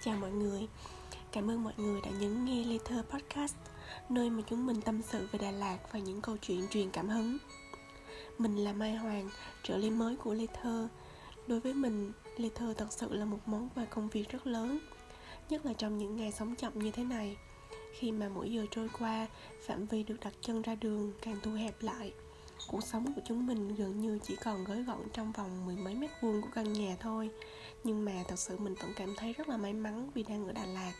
Chào mọi người. Cảm ơn mọi người đã nhấn nghe Later Podcast Nơi mà chúng mình tâm sự về Đà Lạt và những câu chuyện truyền cảm hứng. Mình là Mai Hoàng, trợ lý mới của Later Đối với mình, Later thật sự là một món quà công việc rất lớn Nhất là trong những ngày sống chậm như thế này. Khi mà mỗi giờ trôi qua, phạm vi được đặt chân ra đường càng thu hẹp lại cuộc sống của chúng mình gần như chỉ còn gói gọn trong vòng mười mấy mét vuông của căn nhà thôi. Nhưng mà thật sự mình vẫn cảm thấy rất là may mắn vì đang ở Đà Lạt.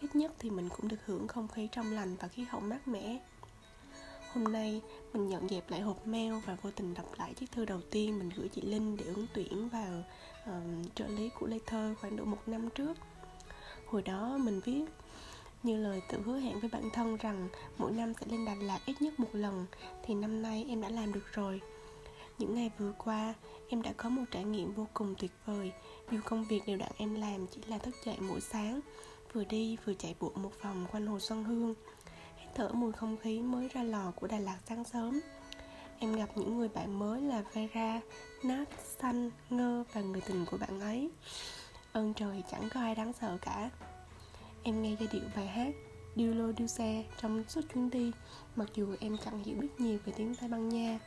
Ít nhất thì mình cũng được hưởng không khí trong lành và khí hậu mát mẻ. Hôm nay mình nhận dẹp lại hộp mail và vô tình đọc lại chiếc thư đầu tiên mình gửi chị Linh để ứng tuyển vào uh, trợ lý của Lê Thơ khoảng độ một năm trước. Hồi đó mình viết như lời tự hứa hẹn với bản thân rằng mỗi năm sẽ lên Đà Lạt ít nhất một lần thì năm nay em đã làm được rồi. Những ngày vừa qua, em đã có một trải nghiệm vô cùng tuyệt vời. Dù công việc đều đặn em làm chỉ là thức dậy mỗi sáng Vừa đi vừa chạy bộ một vòng quanh hồ Xuân Hương. Hít thở mùi không khí mới ra lò của Đà Lạt sáng sớm. Em gặp những người bạn mới là Vera, Nat, Xanh, Ngơ và người tình của bạn ấy. Ơn trời chẳng có ai đáng sợ cả. Em nghe giai điệu bài hát Dulo Dulce trong suốt chuyến đi Mặc dù em chẳng hiểu biết nhiều về tiếng Tây Ban Nha.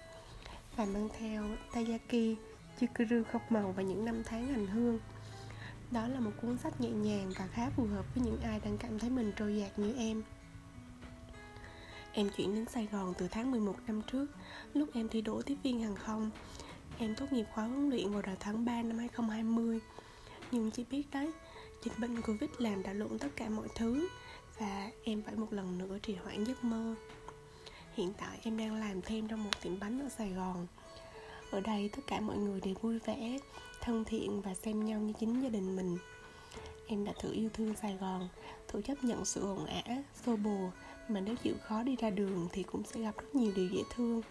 Và mang theo Tayaki, Chikuru khóc màu và những năm tháng hành hương. Đó là một cuốn sách nhẹ nhàng và khá phù hợp với những ai đang cảm thấy mình trôi dạt như em. Em chuyển đến Sài Gòn từ tháng 11 năm trước Lúc em thi đỗ tiếp viên hàng không. Em tốt nghiệp khóa huấn luyện vào đầu tháng 3 năm 2020 Nhưng chỉ biết đấy Dịch bệnh Covid làm đảo lộn tất cả mọi thứ Và em phải một lần nữa trì hoãn giấc mơ. Hiện tại em đang làm thêm trong một tiệm bánh ở Sài Gòn. Ở đây tất cả mọi người đều vui vẻ, thân thiện và xem nhau như chính gia đình mình. Em đã thử yêu thương Sài Gòn, thử chấp nhận sự ồn ả, xô bồ Mà nếu chịu khó đi ra đường thì cũng sẽ gặp rất nhiều điều dễ thương.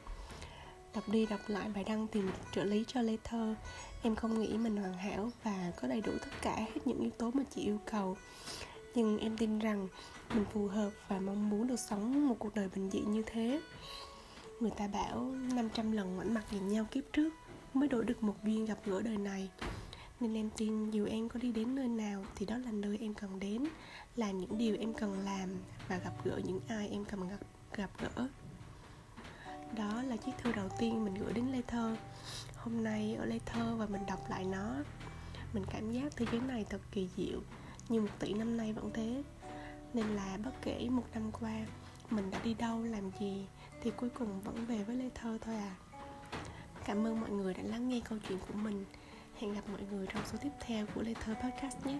Đọc đi đọc lại bài đăng tìm trợ lý cho lê thơ. Em không nghĩ mình hoàn hảo và có đầy đủ tất cả hết những yếu tố mà chị yêu cầu. Nhưng em tin rằng mình phù hợp và mong muốn được sống một cuộc đời bình dị như thế. Người ta bảo 500 lần ngoảnh mặt nhìn nhau kiếp trước mới đổi được một duyên gặp gỡ đời này. Nên em tin dù em có đi đến nơi nào thì đó là nơi em cần đến làm những điều em cần làm và gặp gỡ những ai em cần gặp, gặp gỡ đó là chiếc thư đầu tiên mình gửi đến Lê Thơ Hôm nay ở Lê Thơ và mình đọc lại nó. Mình cảm giác thế giới này thật kỳ diệu Như một tỷ năm nay vẫn thế. Nên là bất kể một năm qua, Mình đã đi đâu, làm gì, Thì cuối cùng vẫn về với Lê Thơ thôi à. Cảm ơn mọi người đã lắng nghe câu chuyện của mình. Hẹn gặp mọi người trong số tiếp theo của Lê Thơ Podcast nhé.